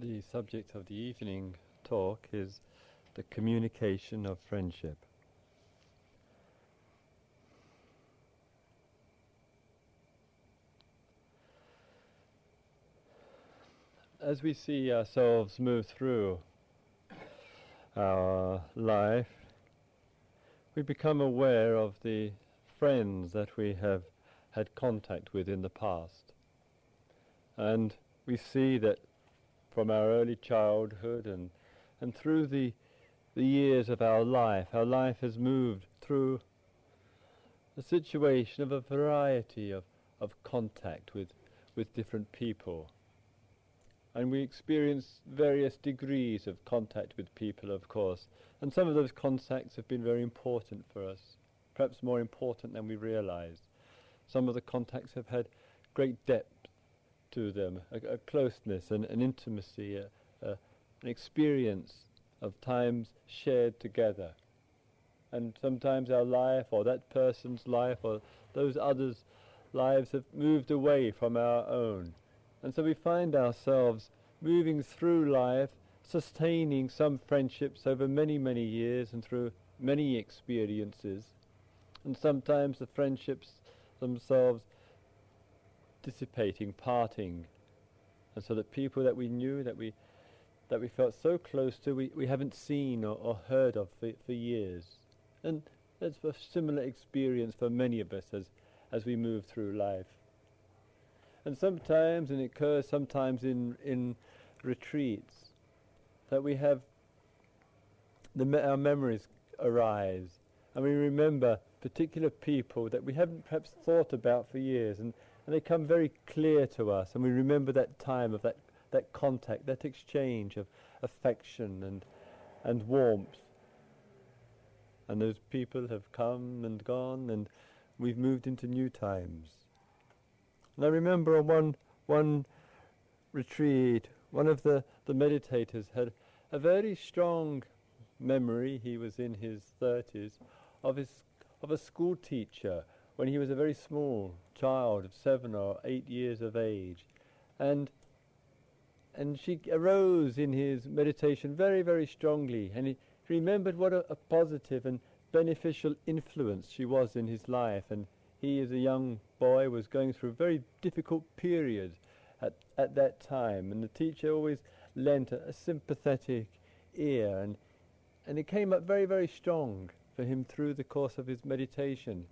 The subject of the evening talk is the communication of friendship. As we see ourselves move through our life, we become aware of the friends that we have had contact with in the past. And we see that from our early childhood and, and through the, the years of our life, our life has moved through a situation of a variety of, of contact with, with different people. And we experience various degrees of contact with people, of course. And some of those contacts have been very important for us, perhaps more important than we realized. Some of the contacts have had great depth to them, a, a closeness and an intimacy, a, a, an experience of times shared together. And sometimes our life, or that person's life, or those others' lives have moved away from our own. And so we find ourselves moving through life, sustaining some friendships over many, many years and through many experiences. And sometimes the friendships themselves dissipating, parting, and so the people that we knew, that we that we felt so close to, we, we haven't seen or, or heard of for, for years. And that's a similar experience for many of us as, as we move through life. And sometimes, and it occurs sometimes in, in retreats, that we have the me- our memories arise, and we remember particular people that we haven't perhaps thought about for years, and and they come very clear to us, and we remember that time of that, that contact, that exchange of affection and, and warmth. And those people have come and gone, and we've moved into new times. And I remember on one, one retreat, one of the, the meditators had a very strong memory, he was in his 30s, of, his, of a school teacher when he was a very small child of seven or eight years of age. And and she arose in his meditation very, very strongly, and he remembered what a, a, positive and beneficial influence she was in his life. And he, as a young boy, was going through a very difficult period at, at that time. And the teacher always lent a, a sympathetic ear, and, and it came up very, very strong for him through the course of his meditation.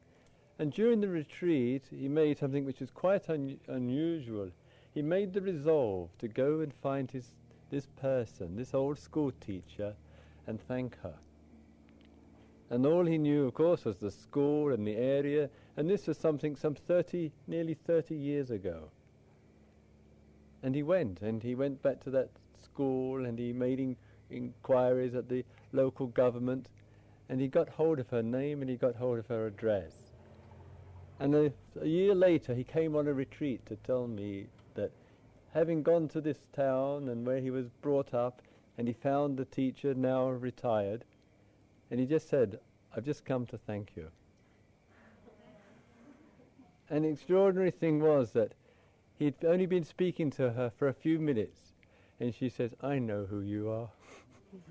And during the retreat, he made something which was quite un- unusual. He made the resolve to go and find his, this person, this old school teacher, and thank her. And all he knew, of course, was the school and the area, and this was something some 30, nearly 30 years ago. And he went, and he went back to that school, and he made in- inquiries at the local government, and he got hold of her name and he got hold of her address. And a, a, year later, he came on a retreat to tell me that having gone to this town and where he was brought up, and he found the teacher now retired, and he just said, I've just come to thank you. An extraordinary thing was that he'd only been speaking to her for a few minutes, and she says, I know who you are.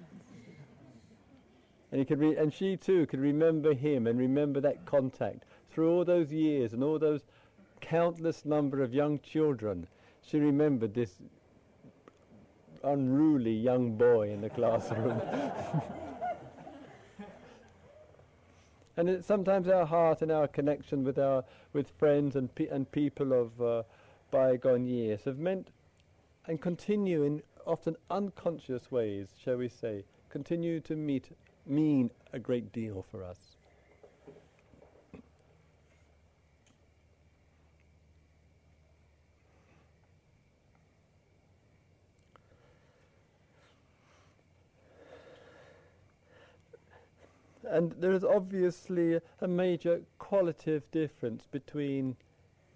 and, he could re- and she too could remember him and remember that contact through all those years and all those countless number of young children, she remembered this unruly young boy in the classroom. and it, sometimes our heart and our connection with our with friends and pe- and people of uh, bygone years have meant and continue in often unconscious ways, shall we say, continue to meet mean a great deal for us. And there is obviously a major qualitative difference between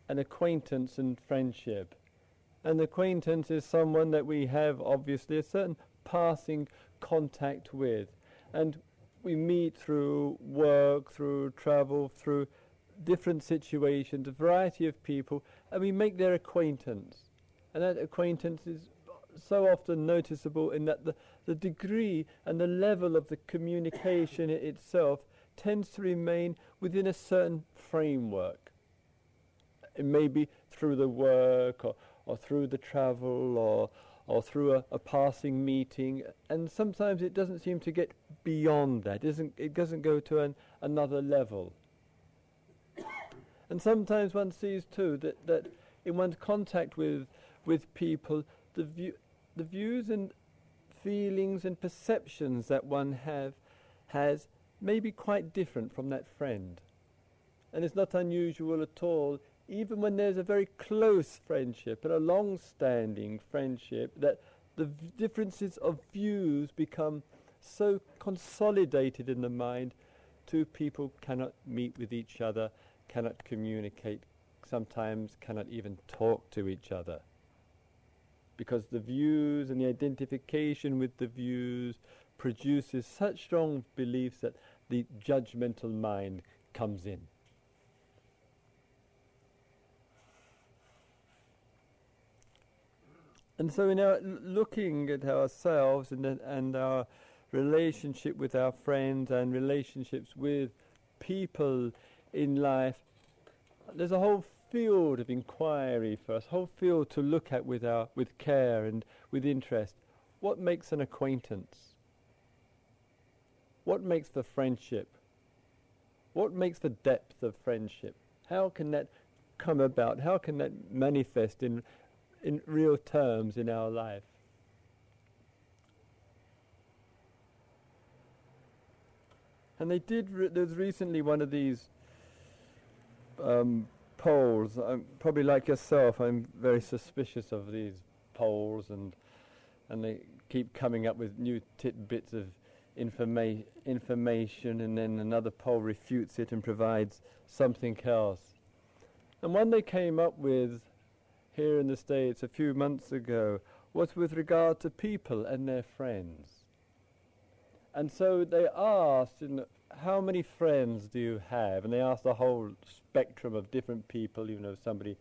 an acquaintance and friendship. An acquaintance is someone that we have obviously a certain passing contact with. And we meet through work, through travel, through different situations, a variety of people, and we make their acquaintance. And that acquaintance is so often noticeable in that the, the degree and the level of the communication itself tends to remain within a certain framework. It may be through the work or, or through the travel or, or through a, a, passing meeting, and sometimes it doesn't seem to get beyond that. It doesn't, it doesn't go to an, another level. and sometimes one sees too that, that in one's contact with, with people, the, view, the views and feelings and perceptions that one have has may be quite different from that friend. And it's not unusual at all, even when there's a very close friendship and a long standing friendship, that the v- differences of views become so consolidated in the mind, two people cannot meet with each other, cannot communicate, sometimes cannot even talk to each other. Because the views and the identification with the views produces such strong beliefs that the judgmental mind comes in. And so, in our looking at ourselves and, and our relationship with our friends and relationships with people in life, there's a whole field of inquiry for us, whole field to look at with, our, with care and with interest. What makes an acquaintance? What makes the friendship? What makes the depth of friendship? How can that come about? How can that manifest in, in real terms in our life? And they did, re- there's recently one of these um, polls. I'm probably like yourself, I'm very suspicious of these polls and, and they keep coming up with new tidbits of informa- information and then another poll refutes it and provides something else. And one they came up with here in the States a few months ago was with regard to people and their friends. And so they asked, how many friends do you have? And they asked the whole spectrum of different people, you know, somebody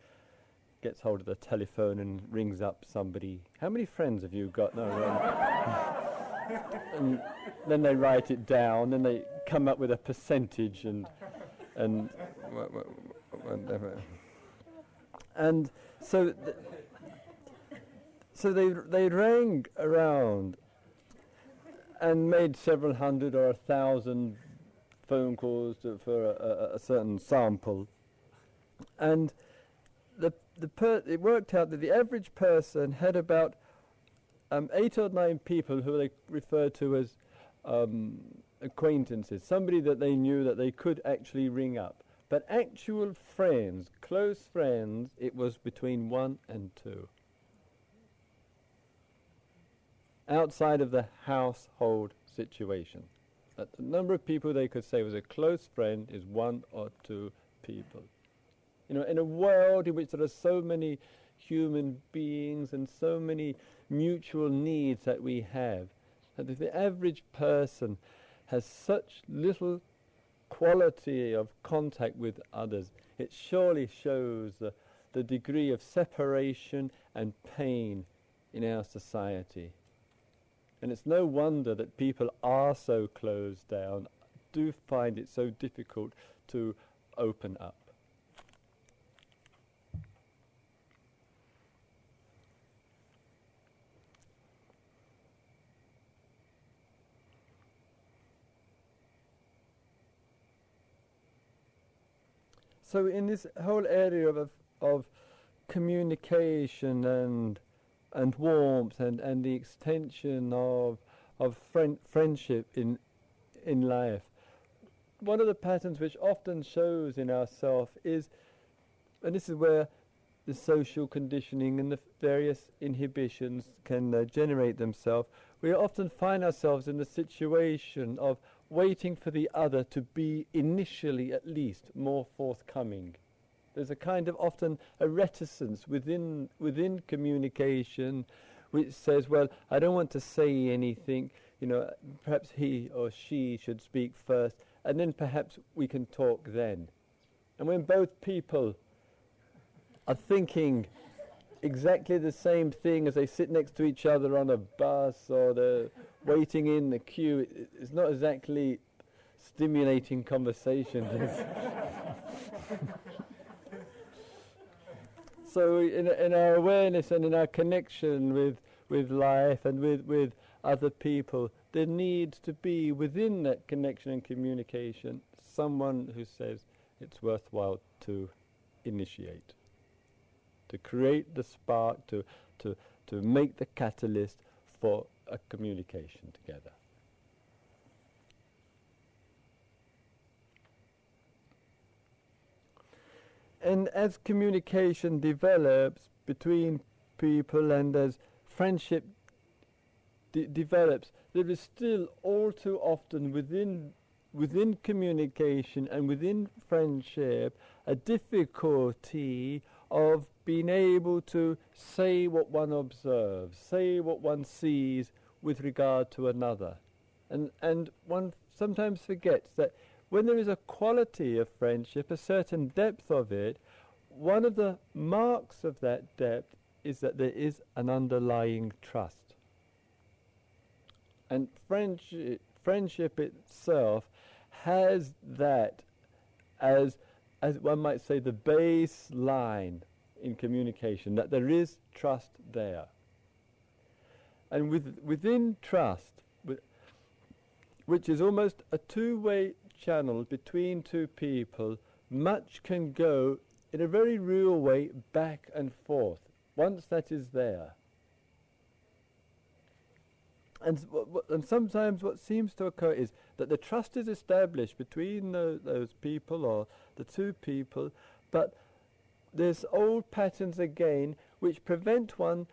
gets hold of the telephone and rings up somebody. How many friends have you got? No, and then they write it down, then they come up with a percentage and and. And so th- so they they rang around and made several hundred or a thousand phone calls to, for a, a, certain sample, and the the per- it worked out that the average person had about um, eight or nine people who they referred to as um, acquaintances, somebody that they knew that they could actually ring up. But actual friends, close friends, it was between one and two. Outside of the household situation. That the number of people they could say was a close friend is one or two people. You know, in a world in which there are so many human beings and so many mutual needs that we have. that if the average person has such little quality of contact with others, it surely shows the, the degree of separation and pain in our society. And it's no wonder that people are so closed down, do find it so difficult to open up. So in this whole area of of communication and and warmth and, and the extension of of friend, friendship in in life, one of the patterns which often shows in ourself is, and this is where the social conditioning and the various inhibitions can uh, generate themselves. We often find ourselves in the situation of waiting for the other to be initially at least more forthcoming. There's a kind of often a reticence within within communication which says, well, I don't want to say anything, you know, perhaps he or she should speak first, and then perhaps we can talk then. And when both people are thinking exactly the same thing as they sit next to each other on a bus or they're waiting in the queue. It, it's not exactly stimulating conversation. so in, in our awareness and in our connection with, with life and with, with other people, there needs to be within that connection and communication someone who says it's worthwhile to initiate, to create the spark, to, to, to make the catalyst for a communication together. And as communication develops between people and as friendship de- develops, there is still all too often within within communication and within friendship a difficulty of being able to say what one observes, say what one sees with regard to another. And, and one sometimes forgets that when there is a quality of friendship, a certain depth of it, one of the marks of that depth is that there is an underlying trust. And friendship, friendship itself has that as, as one might say, the baseline in communication, that there is trust there. And with, within trust, which is almost a two-way channel between two people, much can go in a very real way back and forth, once that is there. And, and sometimes what seems to occur is that the trust is established between the, those people or the two people, but there's old patterns again which prevent one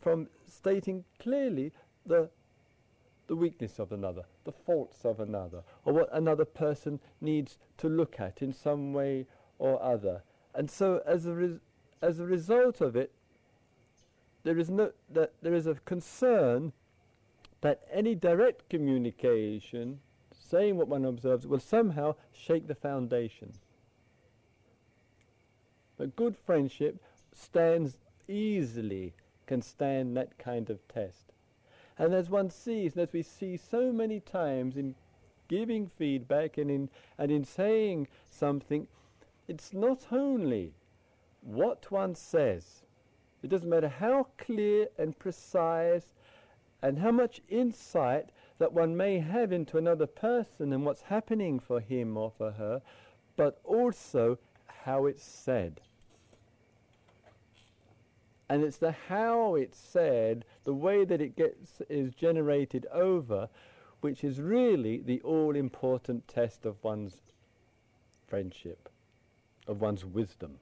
from stating clearly the the weakness of another, the faults of another, or what another person needs to look at in some way or other. And so, as a, res- as a result of it, there is no that there is a concern that any direct communication, saying what one observes, will somehow shake the foundation. But good friendship stands easily, can stand that kind of test. And as one sees, and as we see so many times in giving feedback and in, and in saying something, it's not only what one says. It doesn't matter how clear and precise and how much insight that one may have into another person and what's happening for him or for her, but also how it's said. And it's the how it's said, the way that it gets is generated over, which is really the all-important test of one's friendship, of one's wisdom.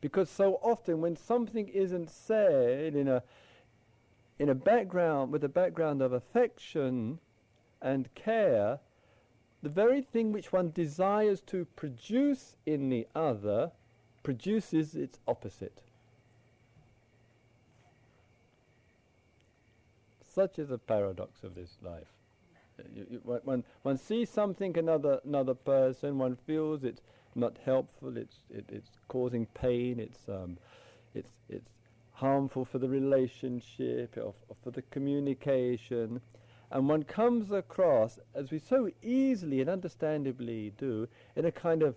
Because so often when something isn't said in a, in a background, with a background of affection and care, the very thing which one desires to produce in the other produces its opposite. Such is the paradox of this life. You, you, one, one sees something another another person, one feels it's not helpful. It's it, it's causing pain. It's um, it's it's harmful for the relationship or, or for the communication, and one comes across, as we so easily and understandably do, in a kind of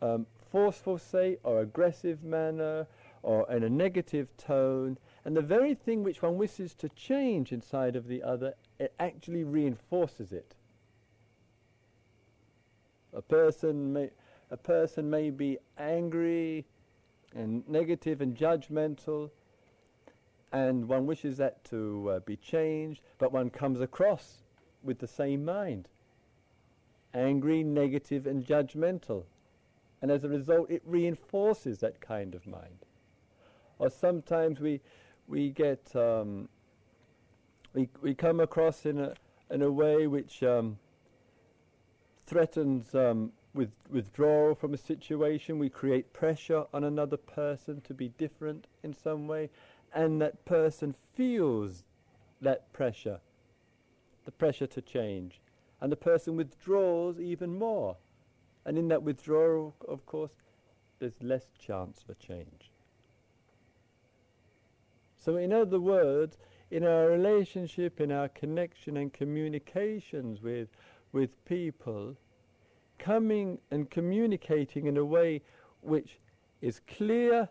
um, forceful, say, or aggressive manner, or in a negative tone, and the very thing which one wishes to change inside of the other, it actually reinforces it. A person may a person may be angry and negative and judgmental, and one wishes that to uh, be changed, but one comes across with the same mind angry, negative, and judgmental. And as a result, it reinforces that kind of mind. Or sometimes we, we get, um, we, we come across in a, in a way which um, threatens um, with withdrawal from a situation, we create pressure on another person to be different in some way, and that person feels that pressure, the pressure to change, and the person withdraws even more. And in that withdrawal, of course, there's less chance for change. So, in other words, in our relationship, in our connection and communications with, with people, coming and communicating in a way which is clear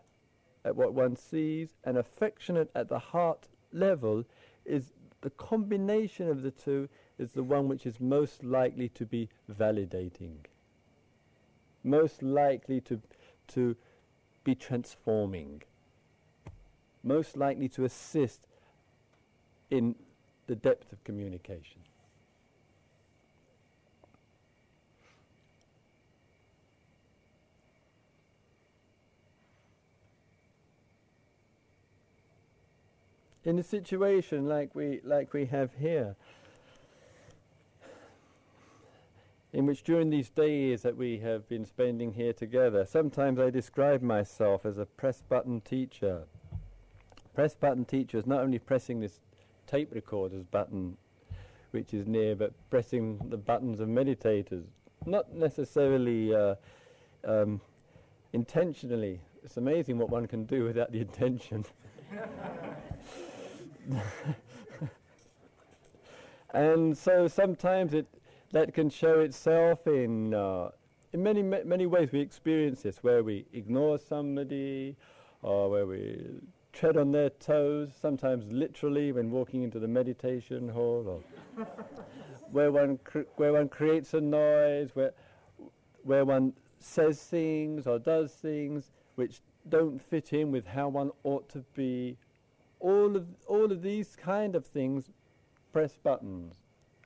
at what one sees and affectionate at the heart level is the combination of the two is the one which is most likely to be validating, most likely to, to be transforming, most likely to assist in the depth of communication. In a situation like we like we have here, in which during these days that we have been spending here together, sometimes I describe myself as a press button teacher. Press button teacher is not only pressing this tape recorder's button, which is near, but pressing the buttons of meditators, not necessarily uh, um, intentionally. It's amazing what one can do without the intention. and so sometimes it that can show itself in uh, in many many ways. We experience this where we ignore somebody, or where we tread on their toes. Sometimes literally when walking into the meditation hall, or where one cr- where one creates a noise, where where one says things or does things which don't fit in with how one ought to be all of all of these kind of things press buttons.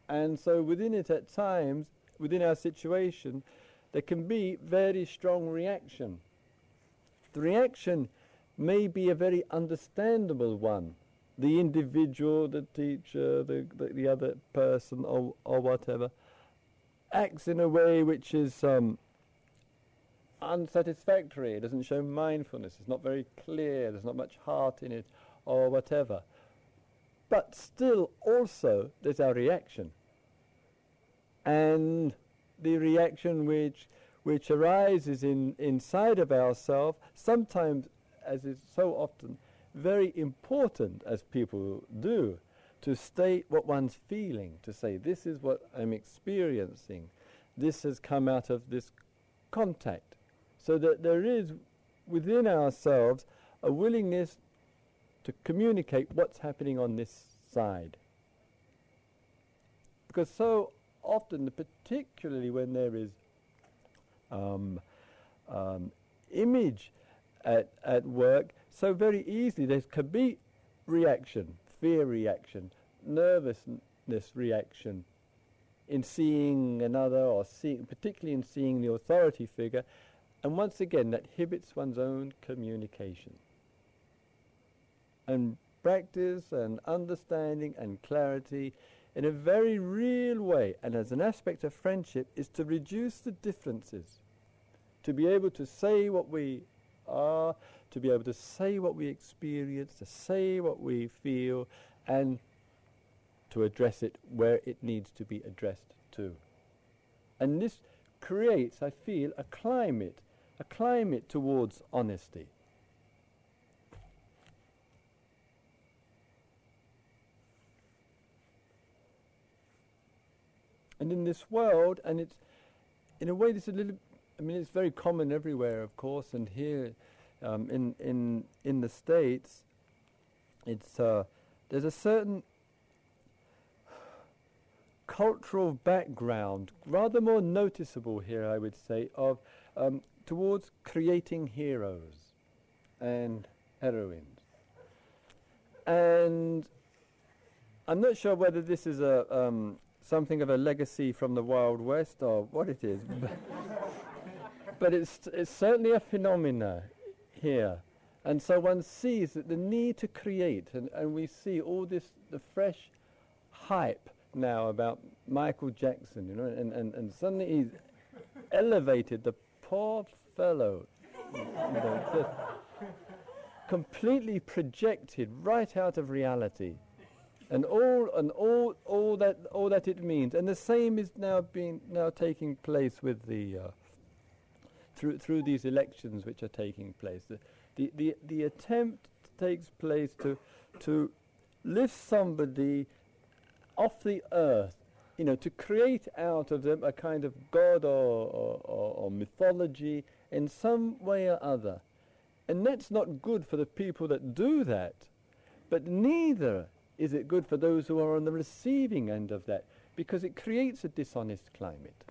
And so within it at times, within our situation, there can be very strong reaction. The reaction may be a very understandable one. The individual, the teacher, the, the, the other person, or, or whatever, acts in a way which is um, unsatisfactory. It doesn't show mindfulness. It's not very clear. There's not much heart in it or whatever. But still, also, there's our reaction. And the reaction which, which arises in, inside of ourselves, sometimes, as is so often, very important as people do, to state what one's feeling, to say, this is what I'm experiencing, this has come out of this contact. So that there is within ourselves a willingness to communicate what's happening on this side. Because so often, particularly when there is um, um, image at, at work, so very easily there can be reaction, fear reaction, nervousness reaction in seeing another or seeing, particularly in seeing the authority figure. And once again, that inhibits one's own communication and practice and understanding and clarity in a very real way and as an aspect of friendship is to reduce the differences. To be able to say what we are to be able to say what we experience to say what we feel and to address it where it needs to be addressed to. And this creates i feel a climate a climate towards honesty And in this world, and it's in a way, this is a little. I mean, it's very common everywhere, of course, and here um, in in in the states, it's uh, there's a certain cultural background, rather more noticeable here, I would say, of um, towards creating heroes and heroines. And I'm not sure whether this is a um, something of a legacy from the Wild West or what it is. but it's, it's certainly a phenomena here. And so one sees that the need to create, and, and we see all this, the fresh hype now about Michael Jackson, you know, and, and, and suddenly he's elevated the poor fellow, you know, completely projected right out of reality and all and all all that all that it means. And the same is now being now taking place with the uh, through through these elections which are taking place. The, the, the, the attempt takes place to, to lift somebody off the earth, you know, to create out of them a kind of god or, or, or, or mythology in some way or other. And that's not good for the people that do that, but neither is it good for those who are on the receiving end of that, because it creates a dishonest climate.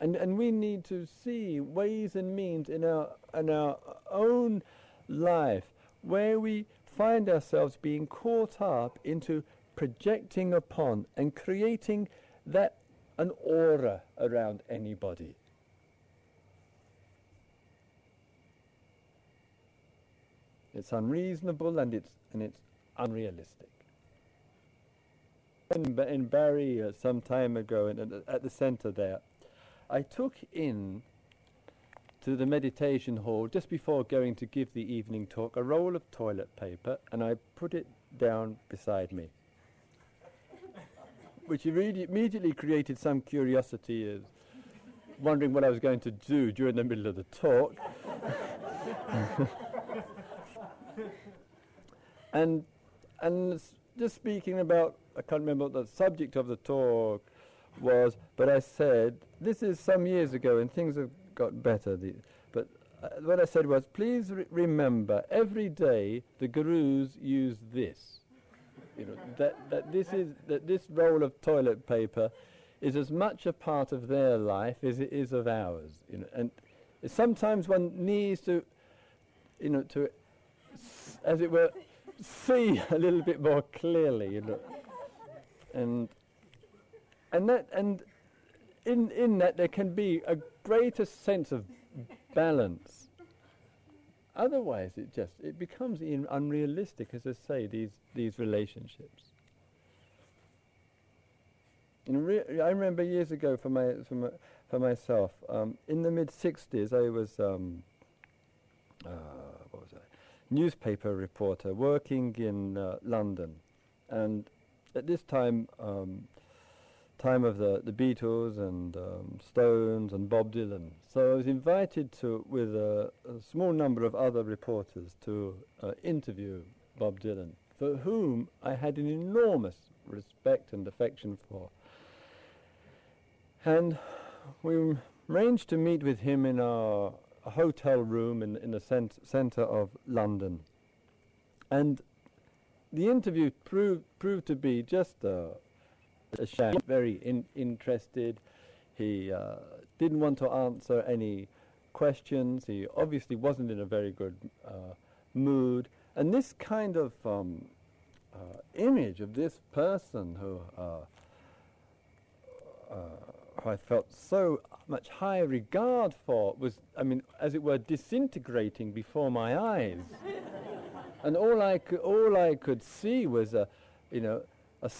And, and we need to see ways and means in our, in our own life where we find ourselves being caught up into projecting upon and creating that an aura around anybody. It's unreasonable and it's and it's unrealistic. In, in Barre uh, some time ago, in, at the centre there, I took in to the meditation hall just before going to give the evening talk a roll of toilet paper and I put it down beside me. Which immediately created some curiosity as wondering what I was going to do during the middle of the talk. and and just speaking about I can't remember what the subject of the talk was, but I said, this is some years ago and things have got better. The, but uh, what I said was, please re- remember, every day the gurus use this. You know, that, that, this is, that this roll of toilet paper is as much a part of their life as it is of ours. You know, and sometimes one needs to, you know, to, s- as it were, see a little bit more clearly. You know, and and that and in in that there can be a greater sense of balance. Otherwise, it just it becomes unrealistic, as I say, these these relationships. Re- I remember years ago for my for, my, for myself um, in the mid '60s, I was um, uh? Newspaper reporter working in uh, London, and at this time. Um, time of the, the Beatles and um, Stones and Bob Dylan. So I was invited to, with a, a small number of other reporters, to uh, interview Bob Dylan, for whom I had an enormous respect and affection for. And we arranged to meet with him in our a hotel room in, in the cent- centre of London. And the interview proved, proved to be just a a sham, very in, interested. He uh, didn't want to answer any questions. He obviously wasn't in a very good uh, mood. And this kind of um, uh, image of this person who, uh, I felt so much high regard for was, I mean, as it were, disintegrating before my eyes. and all I, could, all I could see was a, you know, a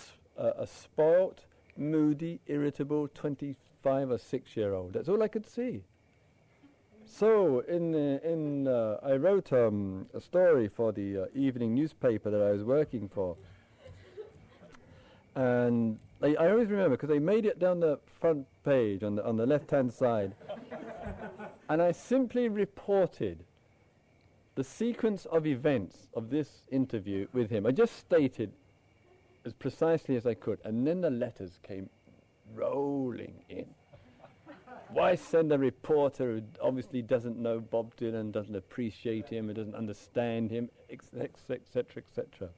a spoilt, moody, irritable 25 or 6 year old. That's all I could see. So, in, uh, in uh, I wrote um, a story for the uh, evening newspaper that I was working for. And I, I always remember because they made it down the front page on the, on the left hand side. and I simply reported the sequence of events of this interview with him. I just stated as precisely as I could. And then the letters came rolling in. Why send a reporter who obviously doesn't know Bob Dylan, doesn't appreciate him, and doesn't understand him, etc., etc., etc.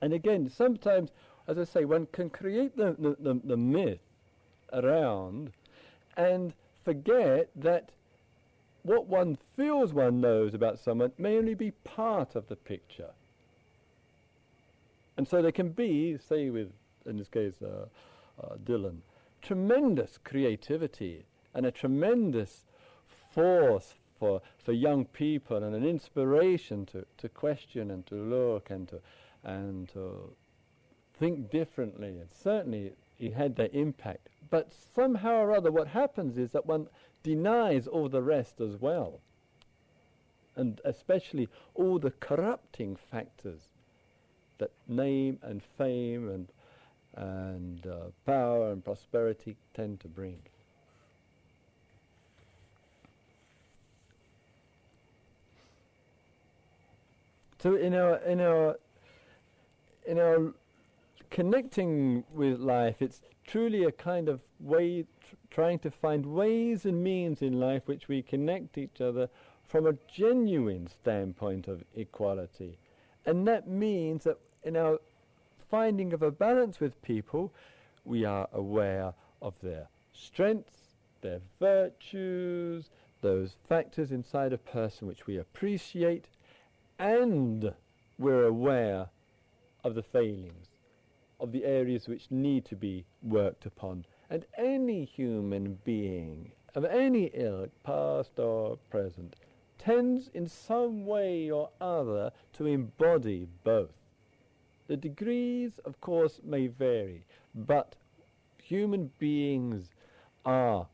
And again, sometimes, as I say, one can create the, the, the, the myth around and forget that what one feels one knows about someone may only be part of the picture. And so there can be, say with, in this case, uh, uh, Dylan, tremendous creativity and a tremendous force for, for young people and an inspiration to, to question and to look and to, and to think differently. And certainly he had that impact. But somehow or other what happens is that one denies all the rest as well. And especially all the corrupting factors that name and fame and and uh, power and prosperity tend to bring. So in our in our in our connecting with life, it's truly a kind of way tr- trying to find ways and means in life which we connect each other from a genuine standpoint of equality. And that means that in our finding of a balance with people, we are aware of their strengths, their virtues, those factors inside a person which we appreciate, and we're aware of the failings, of the areas which need to be worked upon. And any human being of any ilk, past or present, tends in some way or other to embody both. The degrees, of course, may vary, but human beings are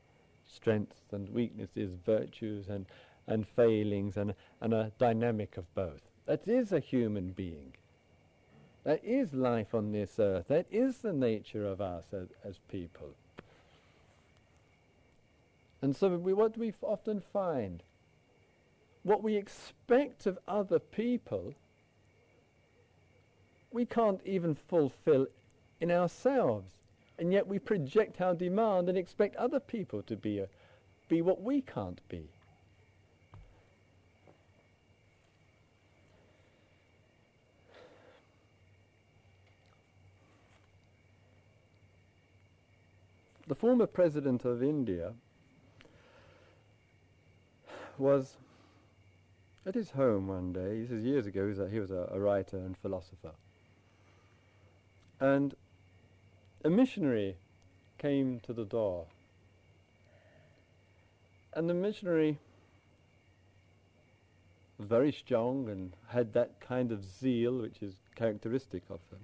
strengths and weaknesses, virtues and, and failings, and, and a dynamic of both. That is a human being. That is life on this earth. That is the nature of us as, as people. And so we, what do we often find, what we expect of other people we can't even fulfill in ourselves. And yet we project our demand and expect other people to be, a, be what we can't be. The former president of India was at his home one day. This is years ago. He was a, he was a, a writer and philosopher. And a missionary came to the door. And the missionary was very strong and had that kind of zeal which is characteristic of them.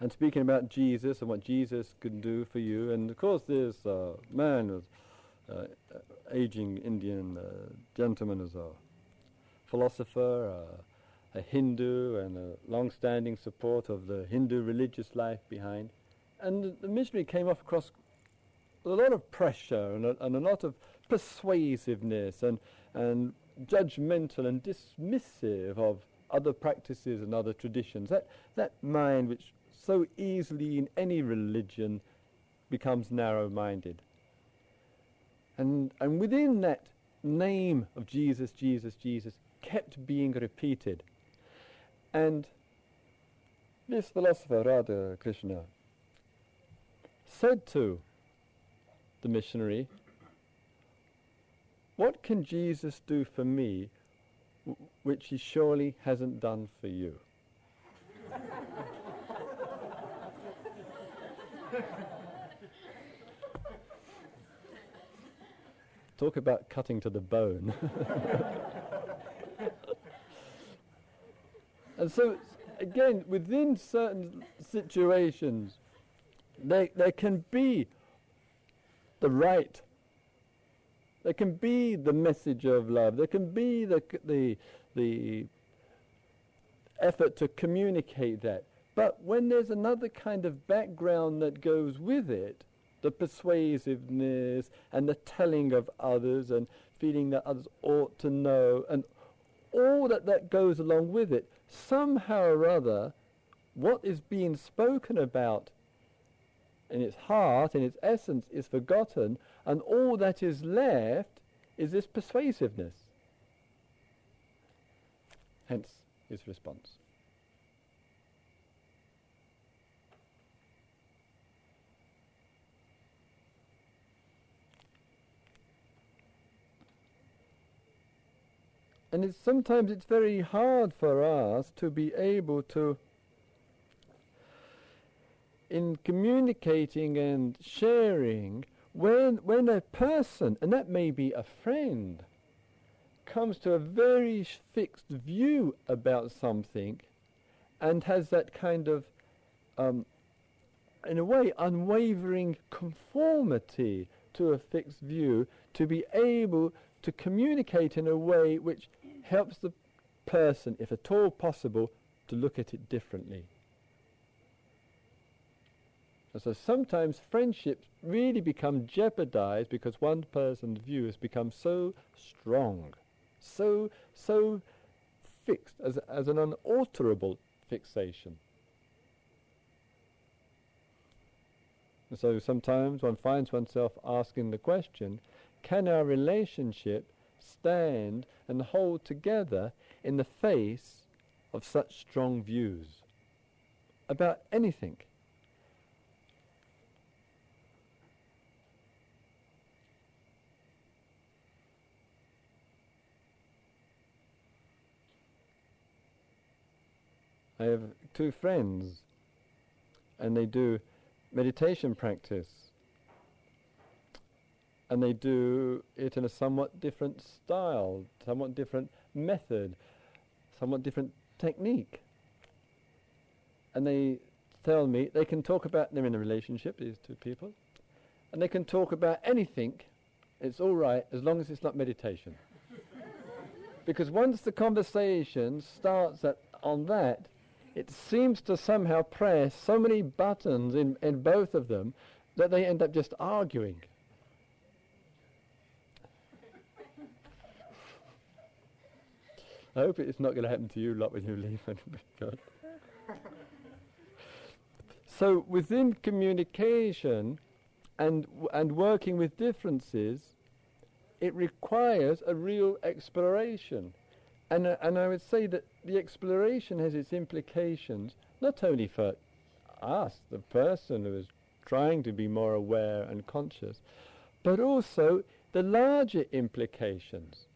And speaking about Jesus and what Jesus can do for you, and of course this uh, man was uh, aging Indian uh, gentleman as a philosopher, uh, a Hindu and a long-standing support of the Hindu religious life behind. And the missionary came off across a lot of pressure and a, and a lot of persuasiveness and, and judgmental and dismissive of other practices and other traditions. That, that mind which so easily in any religion becomes narrow-minded. And, and within that name of Jesus, Jesus, Jesus kept being repeated and this philosopher, Radhakrishnan, said to the missionary, What can Jesus do for me which he surely hasn't done for you? Talk about cutting to the bone. And so, again, within certain situations, there, there can be the right, there can be the message of love, there can be the, the, the effort to communicate that. But when there's another kind of background that goes with it, the persuasiveness and the telling of others and feeling that others ought to know and all that that goes along with it, somehow or other, what is being spoken about in its heart, in its essence, is forgotten, and all that is left is this persuasiveness. Hence his response. And it's, sometimes it's very hard for us to be able to, in communicating and sharing, when, when a person, and that may be a friend, comes to a very fixed view about something and has that kind of, um, in a way, unwavering conformity to a fixed view, to be able to communicate in a way which helps the person, if at all possible, to look at it differently. And so sometimes friendships really become jeopardized because one person's view has become so strong, so so fixed as, as an unalterable fixation. And so sometimes one finds oneself asking the question, can our relationship stand and hold together in the face of such strong views about anything? I have two friends and they do meditation practice. And they do it in a somewhat different style, somewhat different method, somewhat different technique. And they tell me they can talk about, they're in a relationship, these two people, and they can talk about anything, it's all right as long as it's not meditation. because once the conversation starts at, on that, it seems to somehow press so many buttons in, in both of them that they end up just arguing. I hope it's not going to happen to you lot when you leave. So within communication and and working with differences, it requires a real exploration. And, uh, and I would say that the exploration has its implications not only for us, the person who is trying to be more aware and conscious, but also the larger implications.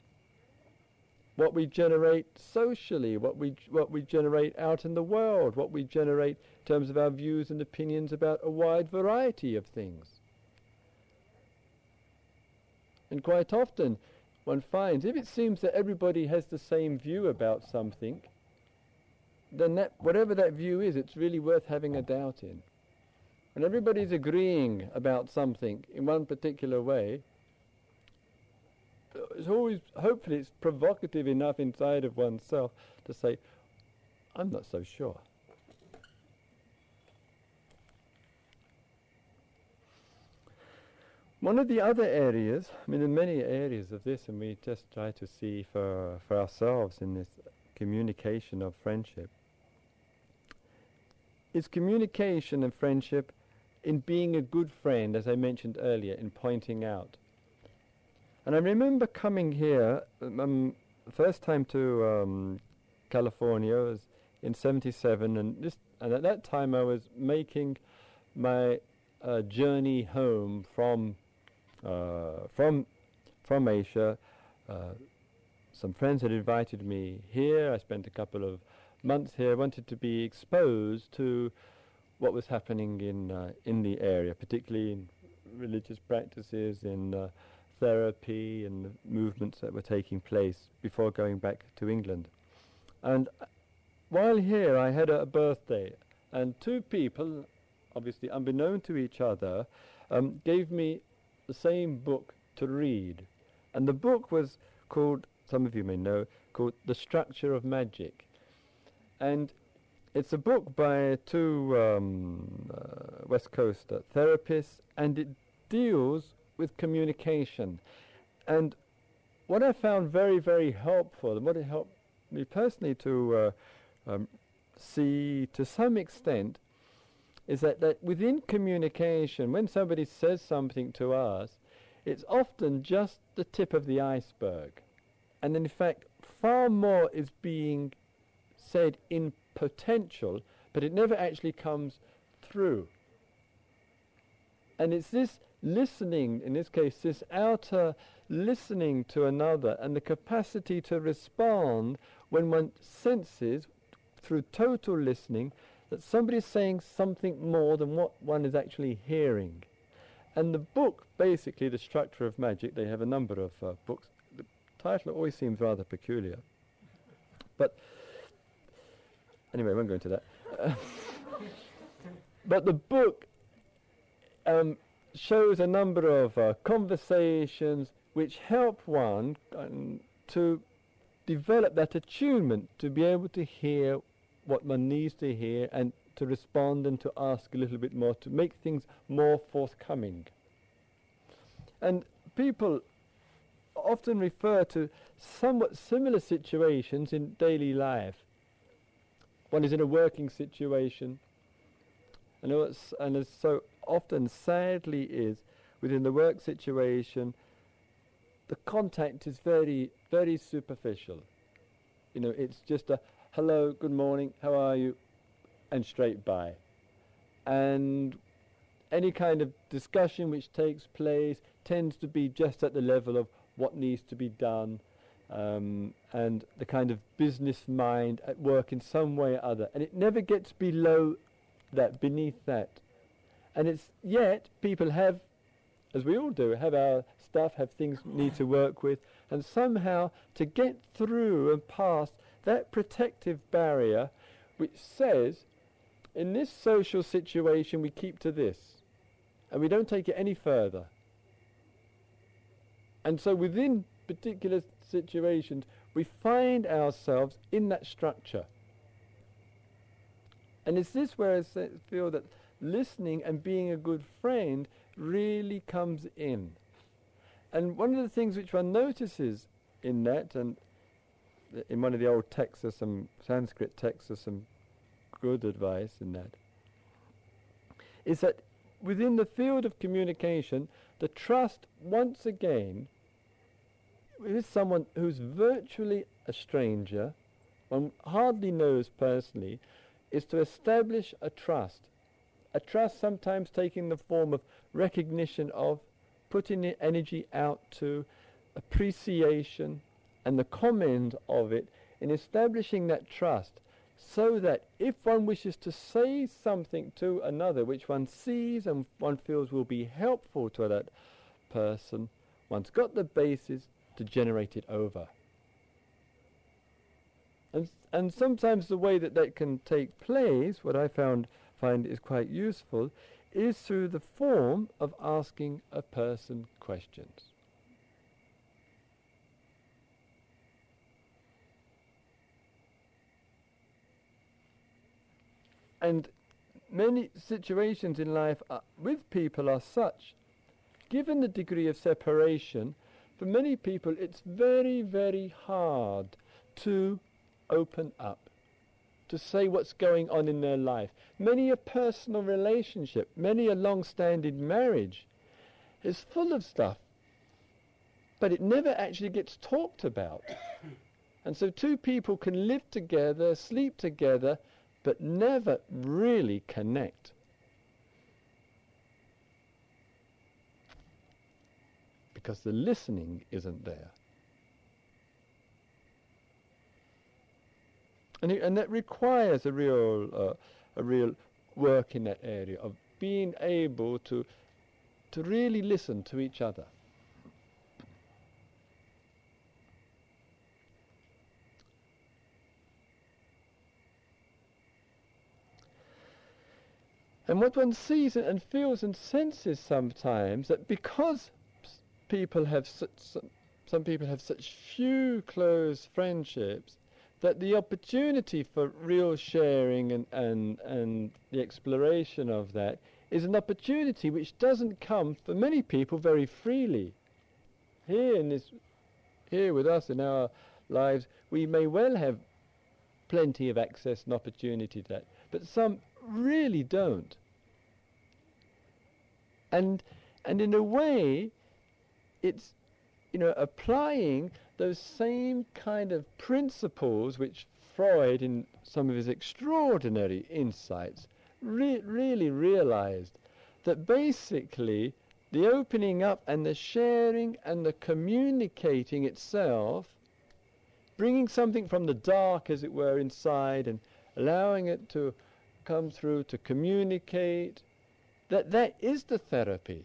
What we generate socially, what we, what we generate out in the world, what we generate in terms of our views and opinions about a wide variety of things. And quite often, one finds if it seems that everybody has the same view about something, then that, whatever that view is, it's really worth having a doubt in. When everybody's agreeing about something in one particular way, it's always, hopefully it's provocative enough inside of oneself to say, I'm not so sure. One of the other areas, I mean, there are many areas of this, and we just try to see for, for ourselves in this communication of friendship, is communication and friendship in being a good friend, as I mentioned earlier, in pointing out. And I remember coming here, um, first time to um, California was in 77, and, this, and at that time I was making my uh, journey home from uh, from from Asia. Uh, some friends had invited me here. I spent a couple of months here. I Wanted to be exposed to what was happening in uh, in the area, particularly in religious practices, in uh, therapy, and the movements that were taking place before going back to England. And while here, I had a, a birthday, and two people, obviously unbeknown to each other, um, gave me the same book to read. And the book was called, some of you may know, called The Structure of Magic. And it's a book by two um, uh, West Coast uh, therapists, and it deals with communication. And what I found very, very helpful, and what it helped me personally to uh, um, see to some extent, is that, that within communication, when somebody says something to us, it's often just the tip of the iceberg. And in fact, far more is being said in potential, but it never actually comes through. And it's this listening, in this case, this outer listening to another and the capacity to respond when one senses, through total listening, that somebody is saying something more than what one is actually hearing. And the book, basically, The Structure of Magic, they have a number of uh, books. The title always seems rather peculiar. But anyway, I won't go into that. but the book um, shows a number of uh, conversations which help one um, to develop that attunement to be able to hear what one needs to hear and to respond and to ask a little bit more, to make things more forthcoming. And people often refer to somewhat similar situations in daily life. One is in a working situation, and, and so often sadly is within the work situation, the contact is very, very superficial. You know, it's just a hello, good morning, how are you, and straight by. And any kind of discussion which takes place tends to be just at the level of what needs to be done um, and the kind of business mind at work in some way or other. And it never gets below that, beneath that. And it's yet people have, as we all do, have our stuff, have things need to work with, and somehow to get through and past that protective barrier which says, in this social situation we keep to this, and we don't take it any further. And so within particular situations, we find ourselves in that structure. And it's this where I feel that listening and being a good friend really comes in. And one of the things which one notices in that, and in one of the old texts, there's some Sanskrit texts, there's some good advice in that, is that within the field of communication, the trust once again with someone who's virtually a stranger, one hardly knows personally, is to establish a trust. A trust sometimes taking the form of recognition of, putting the energy out to, appreciation, and the comment of it in establishing that trust so that if one wishes to say something to another which one sees and one feels will be helpful to that person, one's got the basis to generate it over. And, and sometimes the way that that can take place, what I found find is quite useful, is through the form of asking a person questions. And many situations in life uh, with people are such, given the degree of separation, for many people it's very, very hard to open up, to say what's going on in their life. Many a personal relationship, many a long-standing marriage is full of stuff, but it never actually gets talked about. and so two people can live together, sleep together, but never really connect. Because the listening isn't there. And, and that requires a real, uh, a real work in that area of being able to, to really listen to each other. And what one sees and feels and senses sometimes that because people have such, some people have such few close friendships that the opportunity for real sharing and, and, and the exploration of that is an opportunity which doesn't come for many people very freely. Here in this, here with us in our lives, we may well have plenty of access and opportunity to that, but some really don't. And, and in a way, it's you know, applying those same kind of principles which Freud, in some of his extraordinary insights, re really realized that basically the opening up and the sharing and the communicating itself, bringing something from the dark, as it were, inside and allowing it to come through to communicate, that that is the therapy.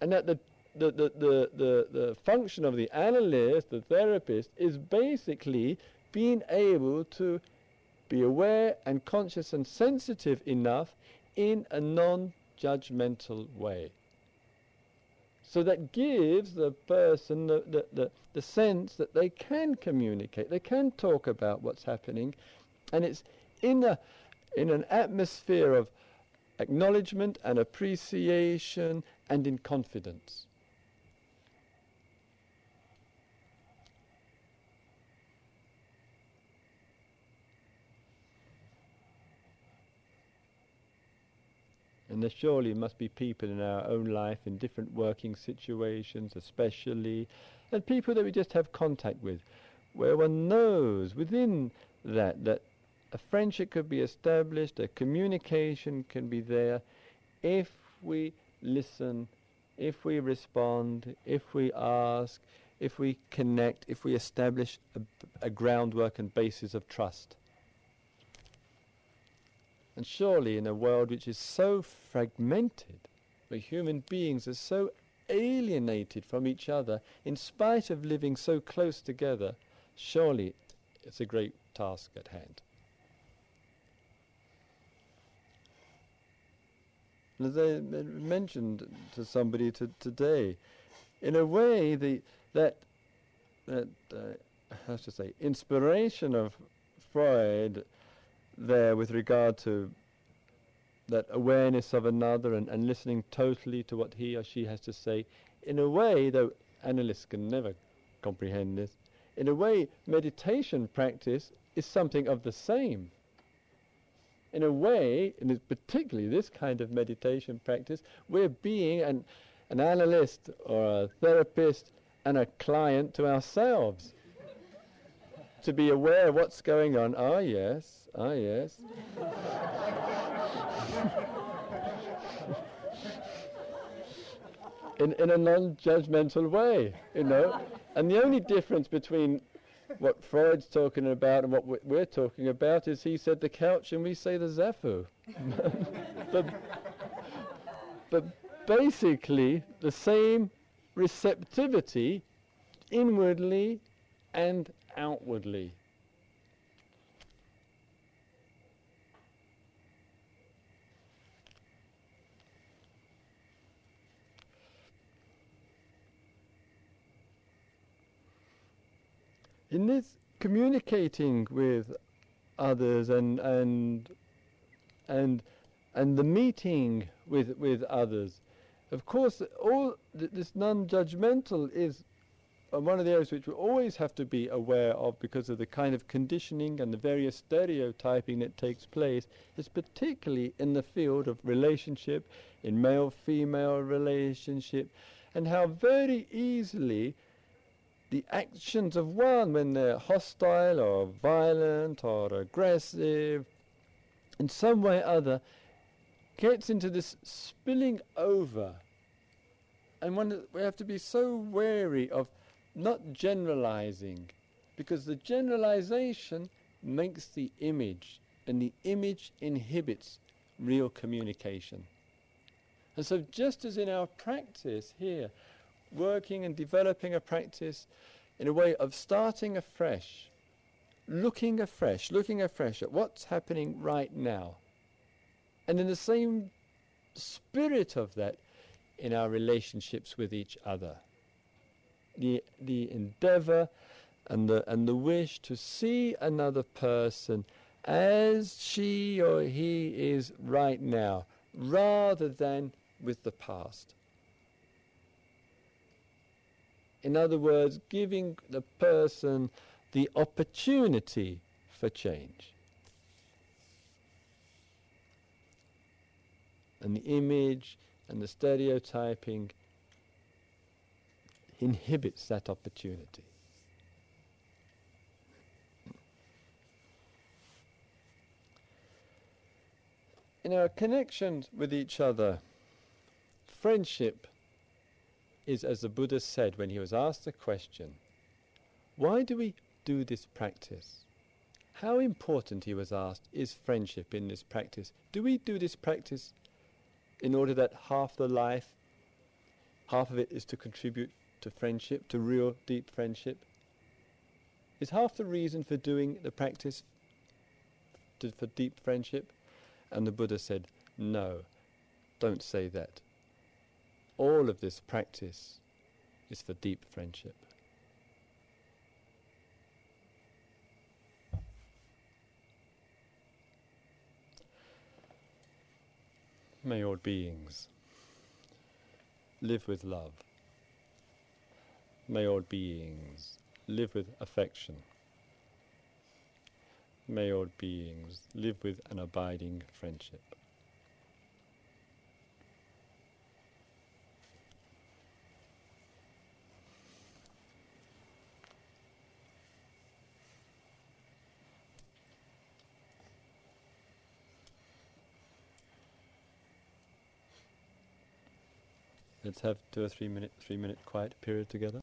And that the, the, the, the, the, the function of the analyst, the therapist, is basically being able to be aware and conscious and sensitive enough in a non-judgmental way. So that gives the person the, the, the, the, sense that they can communicate, they can talk about what's happening, and it's in a in an atmosphere of acknowledgement and appreciation and in confidence. And there surely must be people in our own life in different working situations, especially, and people that we just have contact with, where one knows within that that a friendship could be established, a communication can be there, if we listen, if we respond, if we ask, if we connect, if we establish a, a groundwork and basis of trust. And surely in a world which is so fragmented, where human beings are so alienated from each other, in spite of living so close together, surely it's a great task at hand. as I mentioned to somebody to today, in a way, the that that uh, how to say inspiration of Freud there with regard to that awareness of another and, and listening totally to what he or she has to say, in a way, though analysts can never comprehend this, in a way, meditation practice is something of the same. In a way, and particularly this kind of meditation practice, we're being an, an analyst or a therapist and a client to ourselves. To be aware of what's going on. Ah, yes, Ah, yes. in, in a non-judgmental way, you know. And the only difference between what Freud's talking about and what we're talking about is he said the couch and we say the zafu. but, but basically the same receptivity inwardly and outwardly. in this communicating with others and and and and the meeting with with others, of course, all th this non-judgmental is one of the areas which we always have to be aware of because of the kind of conditioning and the various stereotyping that takes place, is particularly in the field of relationship, in male-female relationship, and how very easily the actions of one when they're hostile or violent or aggressive in some way or other gets into this spilling over. And one we have to be so wary of not generalizing because the generalization makes the image and the image inhibits real communication and so just as in our practice here working and developing a practice in a way of starting afresh, looking afresh, looking afresh at what's happening right now. And in the same spirit of that, in our relationships with each other. The, the endeavor and the, and the wish to see another person as she or he is right now, rather than with the past. In other words, giving the person the opportunity for change. And the image and the stereotyping inhibits that opportunity. In our connections with each other, friendship is as the Buddha said when he was asked the question, why do we do this practice? How important, he was asked, is friendship in this practice? Do we do this practice in order that half the life, half of it is to contribute to friendship, to real deep friendship? Is half the reason for doing the practice to, for deep friendship? And the Buddha said, no, don't say that all of this practice is for deep friendship. May all beings live with love. May all beings live with affection. May all beings live with an abiding friendship. Let's have two or three minute three minute quiet period together.